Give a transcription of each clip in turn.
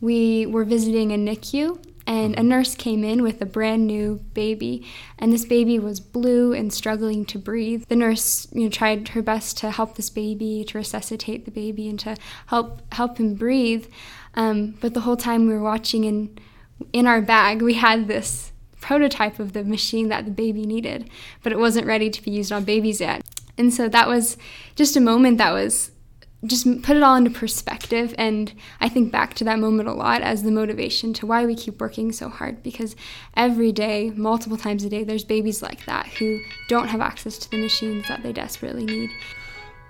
we were visiting a NICU and a nurse came in with a brand new baby and this baby was blue and struggling to breathe. The nurse you know tried her best to help this baby to resuscitate the baby and to help help him breathe. Um, but the whole time we were watching and in our bag we had this prototype of the machine that the baby needed but it wasn't ready to be used on babies yet. And so that was just a moment that was just put it all into perspective. And I think back to that moment a lot as the motivation to why we keep working so hard because every day, multiple times a day, there's babies like that who don't have access to the machines that they desperately need.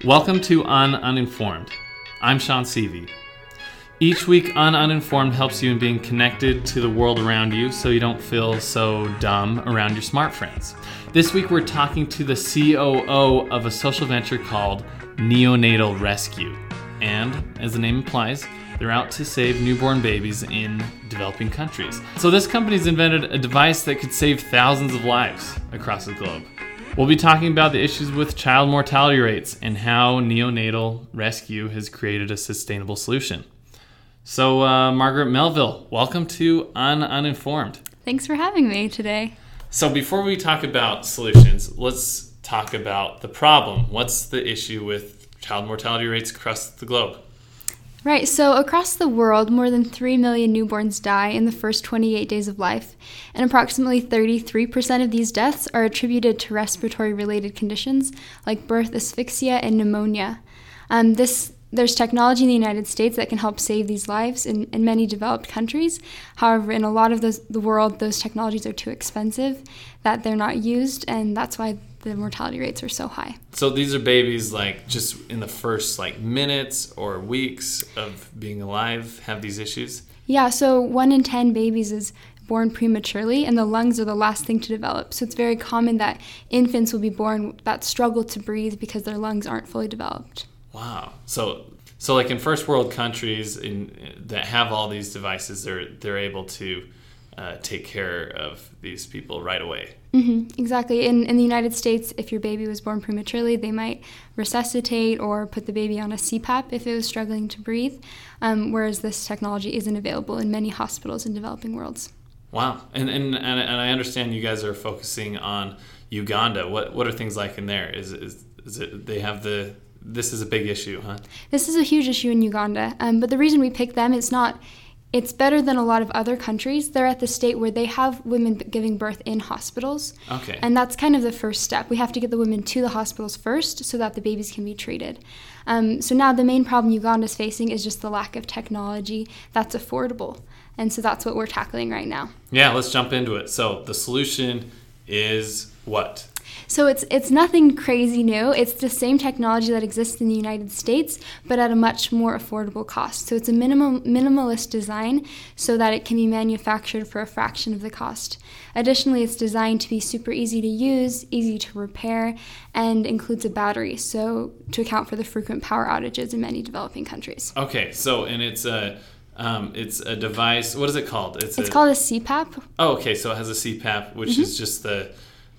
Welcome to Un Uninformed. I'm Sean Seavey. Each week, Un Uninformed helps you in being connected to the world around you so you don't feel so dumb around your smart friends. This week, we're talking to the COO of a social venture called Neonatal Rescue. And, as the name implies, they're out to save newborn babies in developing countries. So, this company's invented a device that could save thousands of lives across the globe. We'll be talking about the issues with child mortality rates and how neonatal rescue has created a sustainable solution. So, uh, Margaret Melville, welcome to Un Uninformed. Thanks for having me today. So, before we talk about solutions, let's talk about the problem. What's the issue with child mortality rates across the globe? Right, so across the world, more than 3 million newborns die in the first 28 days of life, and approximately 33% of these deaths are attributed to respiratory related conditions like birth asphyxia and pneumonia. Um, this there's technology in the United States that can help save these lives in, in many developed countries. However, in a lot of those, the world, those technologies are too expensive that they're not used, and that's why the mortality rates are so high. So these are babies like just in the first like minutes or weeks of being alive have these issues? Yeah, so 1 in 10 babies is born prematurely and the lungs are the last thing to develop. So it's very common that infants will be born that struggle to breathe because their lungs aren't fully developed. Wow. So so like in first world countries in that have all these devices they're they're able to uh, take care of these people right away. Mm-hmm, exactly. In, in the United States, if your baby was born prematurely, they might resuscitate or put the baby on a CPAP if it was struggling to breathe, um, whereas this technology isn't available in many hospitals in developing worlds. Wow. And, and, and, and I understand you guys are focusing on Uganda. What, what are things like in there? Is, is, is it, they have the, this is a big issue, huh? This is a huge issue in Uganda. Um, but the reason we picked them, it's not it's better than a lot of other countries. They're at the state where they have women giving birth in hospitals. Okay. And that's kind of the first step. We have to get the women to the hospitals first so that the babies can be treated. Um, so now the main problem Uganda is facing is just the lack of technology that's affordable. And so that's what we're tackling right now. Yeah, let's jump into it. So the solution is what? So it's it's nothing crazy new. It's the same technology that exists in the United States, but at a much more affordable cost. So it's a minimum minimalist design so that it can be manufactured for a fraction of the cost. Additionally, it's designed to be super easy to use, easy to repair, and includes a battery, so to account for the frequent power outages in many developing countries. Okay, so and it's a um, it's a device. What is it called? It's, it's a, called a CPAP. Oh, okay. So it has a CPAP, which mm-hmm. is just the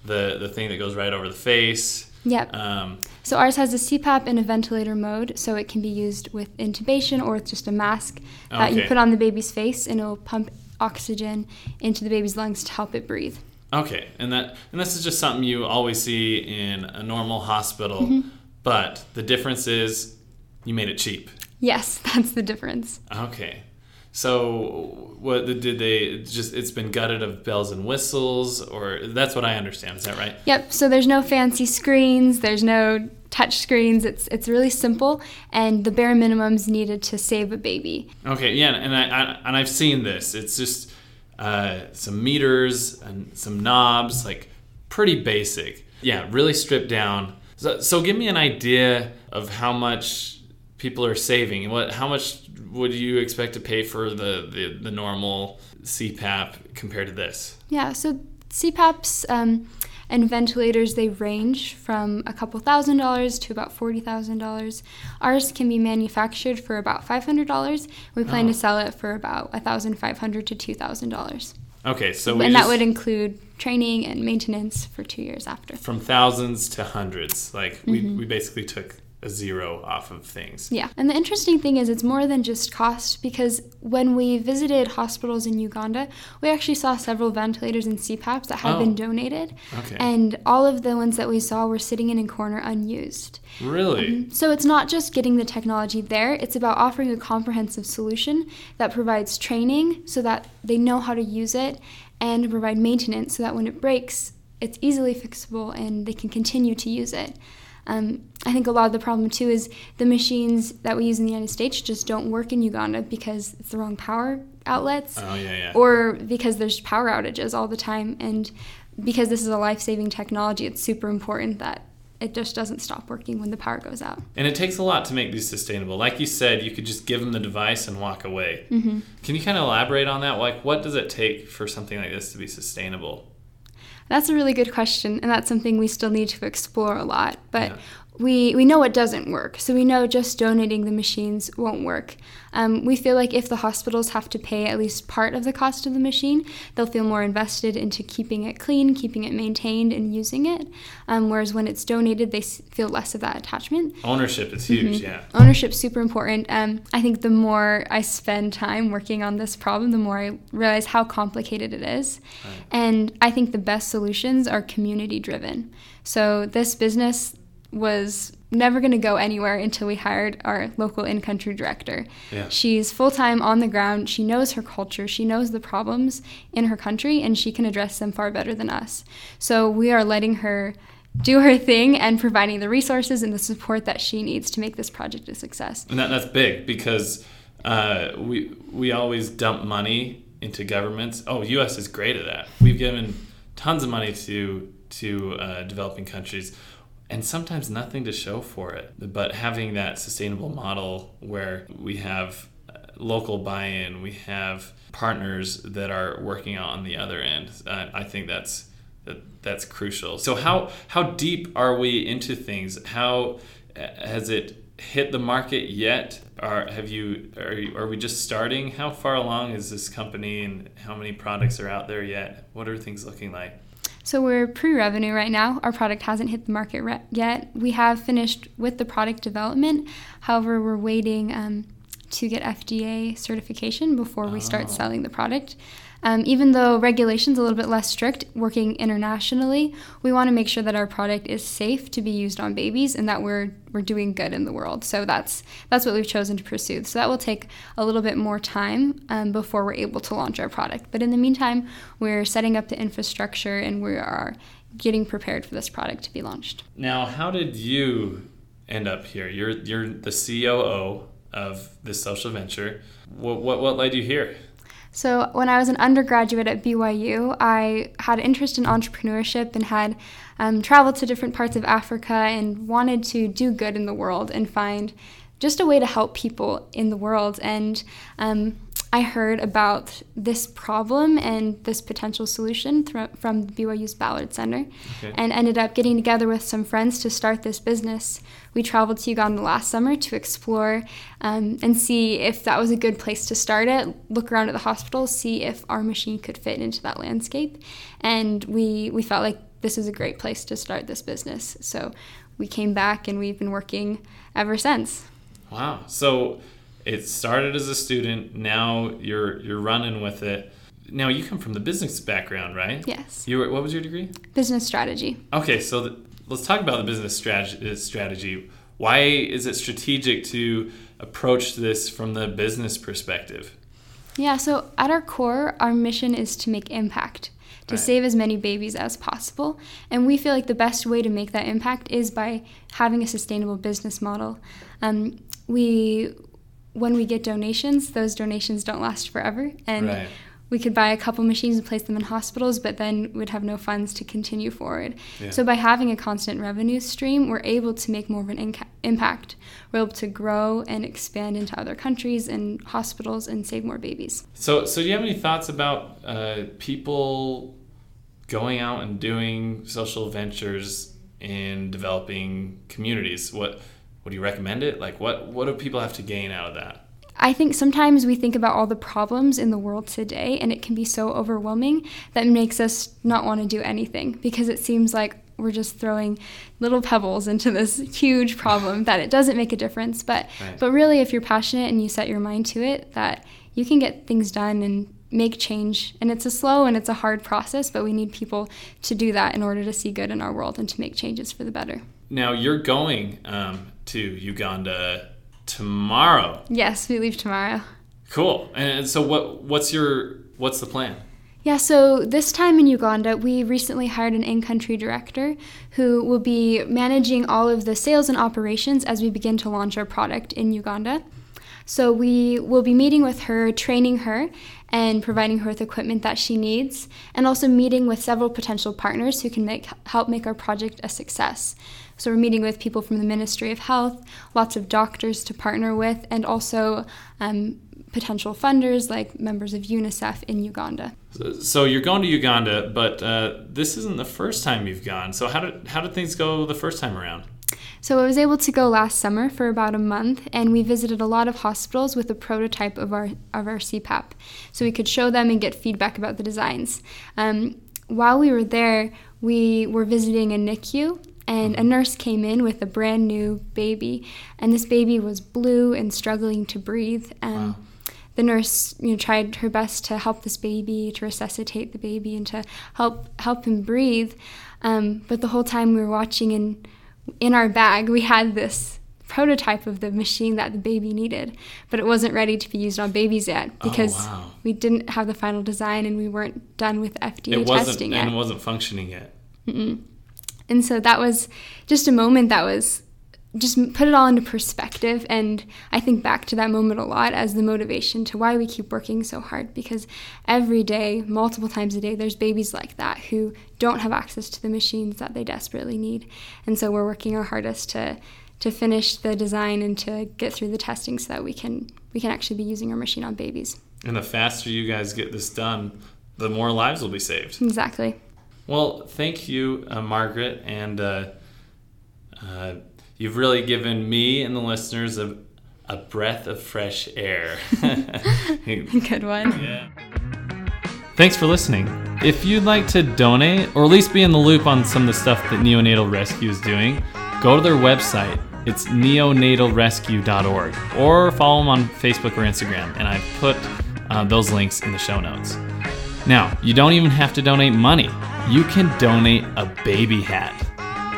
the the thing that goes right over the face. Yep. Um, so ours has a CPAP in a ventilator mode, so it can be used with intubation or with just a mask that okay. you put on the baby's face, and it will pump oxygen into the baby's lungs to help it breathe. Okay, and that and this is just something you always see in a normal hospital, mm-hmm. but the difference is you made it cheap. Yes, that's the difference. Okay. So what did they just it's been gutted of bells and whistles or that's what I understand is that right? Yep. So there's no fancy screens, there's no touch screens. It's it's really simple and the bare minimums needed to save a baby. Okay, yeah, and I, I and I've seen this. It's just uh, some meters and some knobs like pretty basic. Yeah, really stripped down. So, so give me an idea of how much people are saving what how much would you expect to pay for the, the, the normal CPAP compared to this? Yeah, so CPAPs um, and ventilators, they range from a couple thousand dollars to about $40,000. Ours can be manufactured for about $500. We plan oh. to sell it for about 1,500 to $2,000. Okay, so and that would include training and maintenance for two years after. From thousands to hundreds, like we, mm-hmm. we basically took a zero off of things. Yeah. And the interesting thing is, it's more than just cost because when we visited hospitals in Uganda, we actually saw several ventilators and CPAPs that had Oh. been donated. Okay. And all of the ones that we saw were sitting in a corner unused. Really? Um, so it's not just getting the technology there, it's about offering a comprehensive solution that provides training so that they know how to use it and provide maintenance so that when it breaks, it's easily fixable and they can continue to use it. Um, I think a lot of the problem too is the machines that we use in the United States just don't work in Uganda because it's the wrong power outlets Oh yeah, yeah. or because there's power outages all the time. And because this is a life saving technology, it's super important that it just doesn't stop working when the power goes out. And it takes a lot to make these sustainable. Like you said, you could just give them the device and walk away. Mm-hmm. Can you kind of elaborate on that? Like, what does it take for something like this to be sustainable? That's a really good question, and that's something we still need to explore a lot. But Yeah. We, we know it doesn't work, so we know just donating the machines won't work. Um, we feel like if the hospitals have to pay at least part of the cost of the machine, they'll feel more invested into keeping it clean, keeping it maintained, and using it. Um, whereas when it's donated, they s- feel less of that attachment. Ownership is huge, yeah. Ownership's super important. Um, I think the more I spend time working on this problem, the more I realize how complicated it is. And I think the best solutions are community driven. So this business was never going to go anywhere until we hired our local in country director. Yeah. She's full time on the ground. She knows her culture. She knows the problems in her country, and she can address them far better than us. So we are letting her do her thing and providing the resources and the support that she needs to make this project a success. And that, that's big because uh, we we always dump money into governments. Oh, U.S. is great at that. We've given tons of money to to uh, developing countries, and sometimes nothing to show for it. But having that sustainable model where we have uh, local buy-in, we have partners that are working on the other end. Uh, I think that's that, that's crucial. So how how deep are we into things? How uh, has it hit the market yet? Are have you are, you, are we just starting? How far along is this company, and how many products are out there yet? What are things looking like? So we're pre-revenue right now. Our product hasn't hit the market re- yet. We have finished with the product development. However, we're waiting um, to get FDA certification before we start Oh. selling the product. Um, even though regulation's a little bit less strict, working internationally, we want to make sure that our product is safe to be used on babies and that we're we're doing good in the world. So that's that's what we've chosen to pursue. So that will take a little bit more time um, before we're able to launch our product. But in the meantime, we're setting up the infrastructure and we are getting prepared for this product to be launched. Now, how did you end up here? You're you're the COO of this social venture. What what, what led you here? So, when I was an undergraduate at BYU, I had interest in entrepreneurship and had um, traveled to different parts of Africa and wanted to do good in the world and find just a way to help people in the world. And um, I heard about this problem and this potential solution thr from BYU's Ballard Center Okay. and ended up getting together with some friends to start this business. We traveled to Uganda last summer to explore um, and see if that was a good place to start it. Look around at the hospital, see if our machine could fit into that landscape, and we we felt like this is a great place to start this business. So we came back and we've been working ever since. Wow. So it started as a student. Now you're you're running with it. Now you come from the business background, right? Yes, You were, what was your degree? business strategy. Okay, so th- let's talk about the business strategy. Strategy. Why is it strategic to approach this from the business perspective? Yeah, so at our core, our mission is to make impact, to Right. save as many babies as possible. And we feel like the best way to make that impact is by having a sustainable business model. Um, we, when we get donations, those donations don't last forever. And Right. we could buy a couple machines and place them in hospitals, but then we'd have no funds to continue forward. Yeah. So by having a constant revenue stream, we're able to make more of an inca- impact. We're able to grow and expand into other countries and hospitals and save more babies. So, so do you have any thoughts about uh, people going out and doing social ventures in developing communities? What would you recommend it? Like, what what do people have to gain out of that? I think sometimes we think about all the problems in the world today, and it can be so overwhelming that makes us not want to do anything because it seems like we're just throwing little pebbles into this huge problem that it doesn't make a difference. But Right. but really, if you're passionate and you set your mind to it, that you can get things done and make change. And it's a slow and it's a hard process, but we need people to do that in order to see good in our world and to make changes for the better. Now you're going um, to Uganda tomorrow. Yes, we leave tomorrow. Cool. And so what what's your what's the plan? Yeah, so this time in Uganda, we recently hired an in country director who will be managing all of the sales and operations as we begin to launch our product in Uganda. So we will be meeting with her, training her, and providing her with equipment that she needs, and also meeting with several potential partners who can make, help make our project a success. So we're meeting with people from the Ministry of Health, lots of doctors to partner with, and also um, potential funders like members of UNICEF in Uganda. So- you're going to Uganda, but uh, this isn't the first time you've gone. So how did how did things go the first time around? So I was able to go last summer for about a month, and we visited a lot of hospitals with a prototype of our of our CPAP, so we could show them and get feedback about the designs. Um, while we were there, we were visiting a NICU, and a nurse came in with a brand new baby, and this baby was blue and struggling to breathe. Um, the nurse you know tried her best to help this baby to resuscitate the baby and to help help him breathe um, but the whole time we were watching and in our bag we had this prototype of the machine that the baby needed but it wasn't ready to be used on babies yet oh, because Oh, wow. we didn't have the final design and we weren't done with fda It wasn't testing and it wasn't functioning yet. and so that was just a moment that was just put it all into perspective. And I think back to that moment a lot as the motivation to why we keep working so hard because every day, multiple times a day, there's babies like that who don't have access to the machines that they desperately need. And so we're working our hardest to to finish the design and to get through the testing so that we can we can actually be using our machine on babies. And the faster you guys get this done, the more lives will be saved. Exactly. Well, thank you, uh, Margaret, and uh, uh, you've really given me and the listeners a, a breath of fresh air. Good one. Yeah. Thanks for listening. If you'd like to donate or at least be in the loop on some of the stuff that Neonatal Rescue is doing, go to their website. It's neonatalrescue.org or follow them on Facebook or Instagram, and I've put uh, those links in the show notes. Now, you don't even have to donate money. You can donate a baby hat,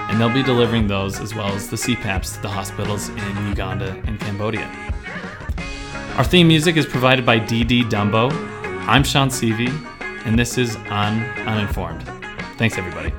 and they'll be delivering those as well as the CPAPs to the hospitals in Uganda and Cambodia. Our theme music is provided by DD Dumbo. I'm Sean Seavey, and this is On Uninformed. Thanks, everybody.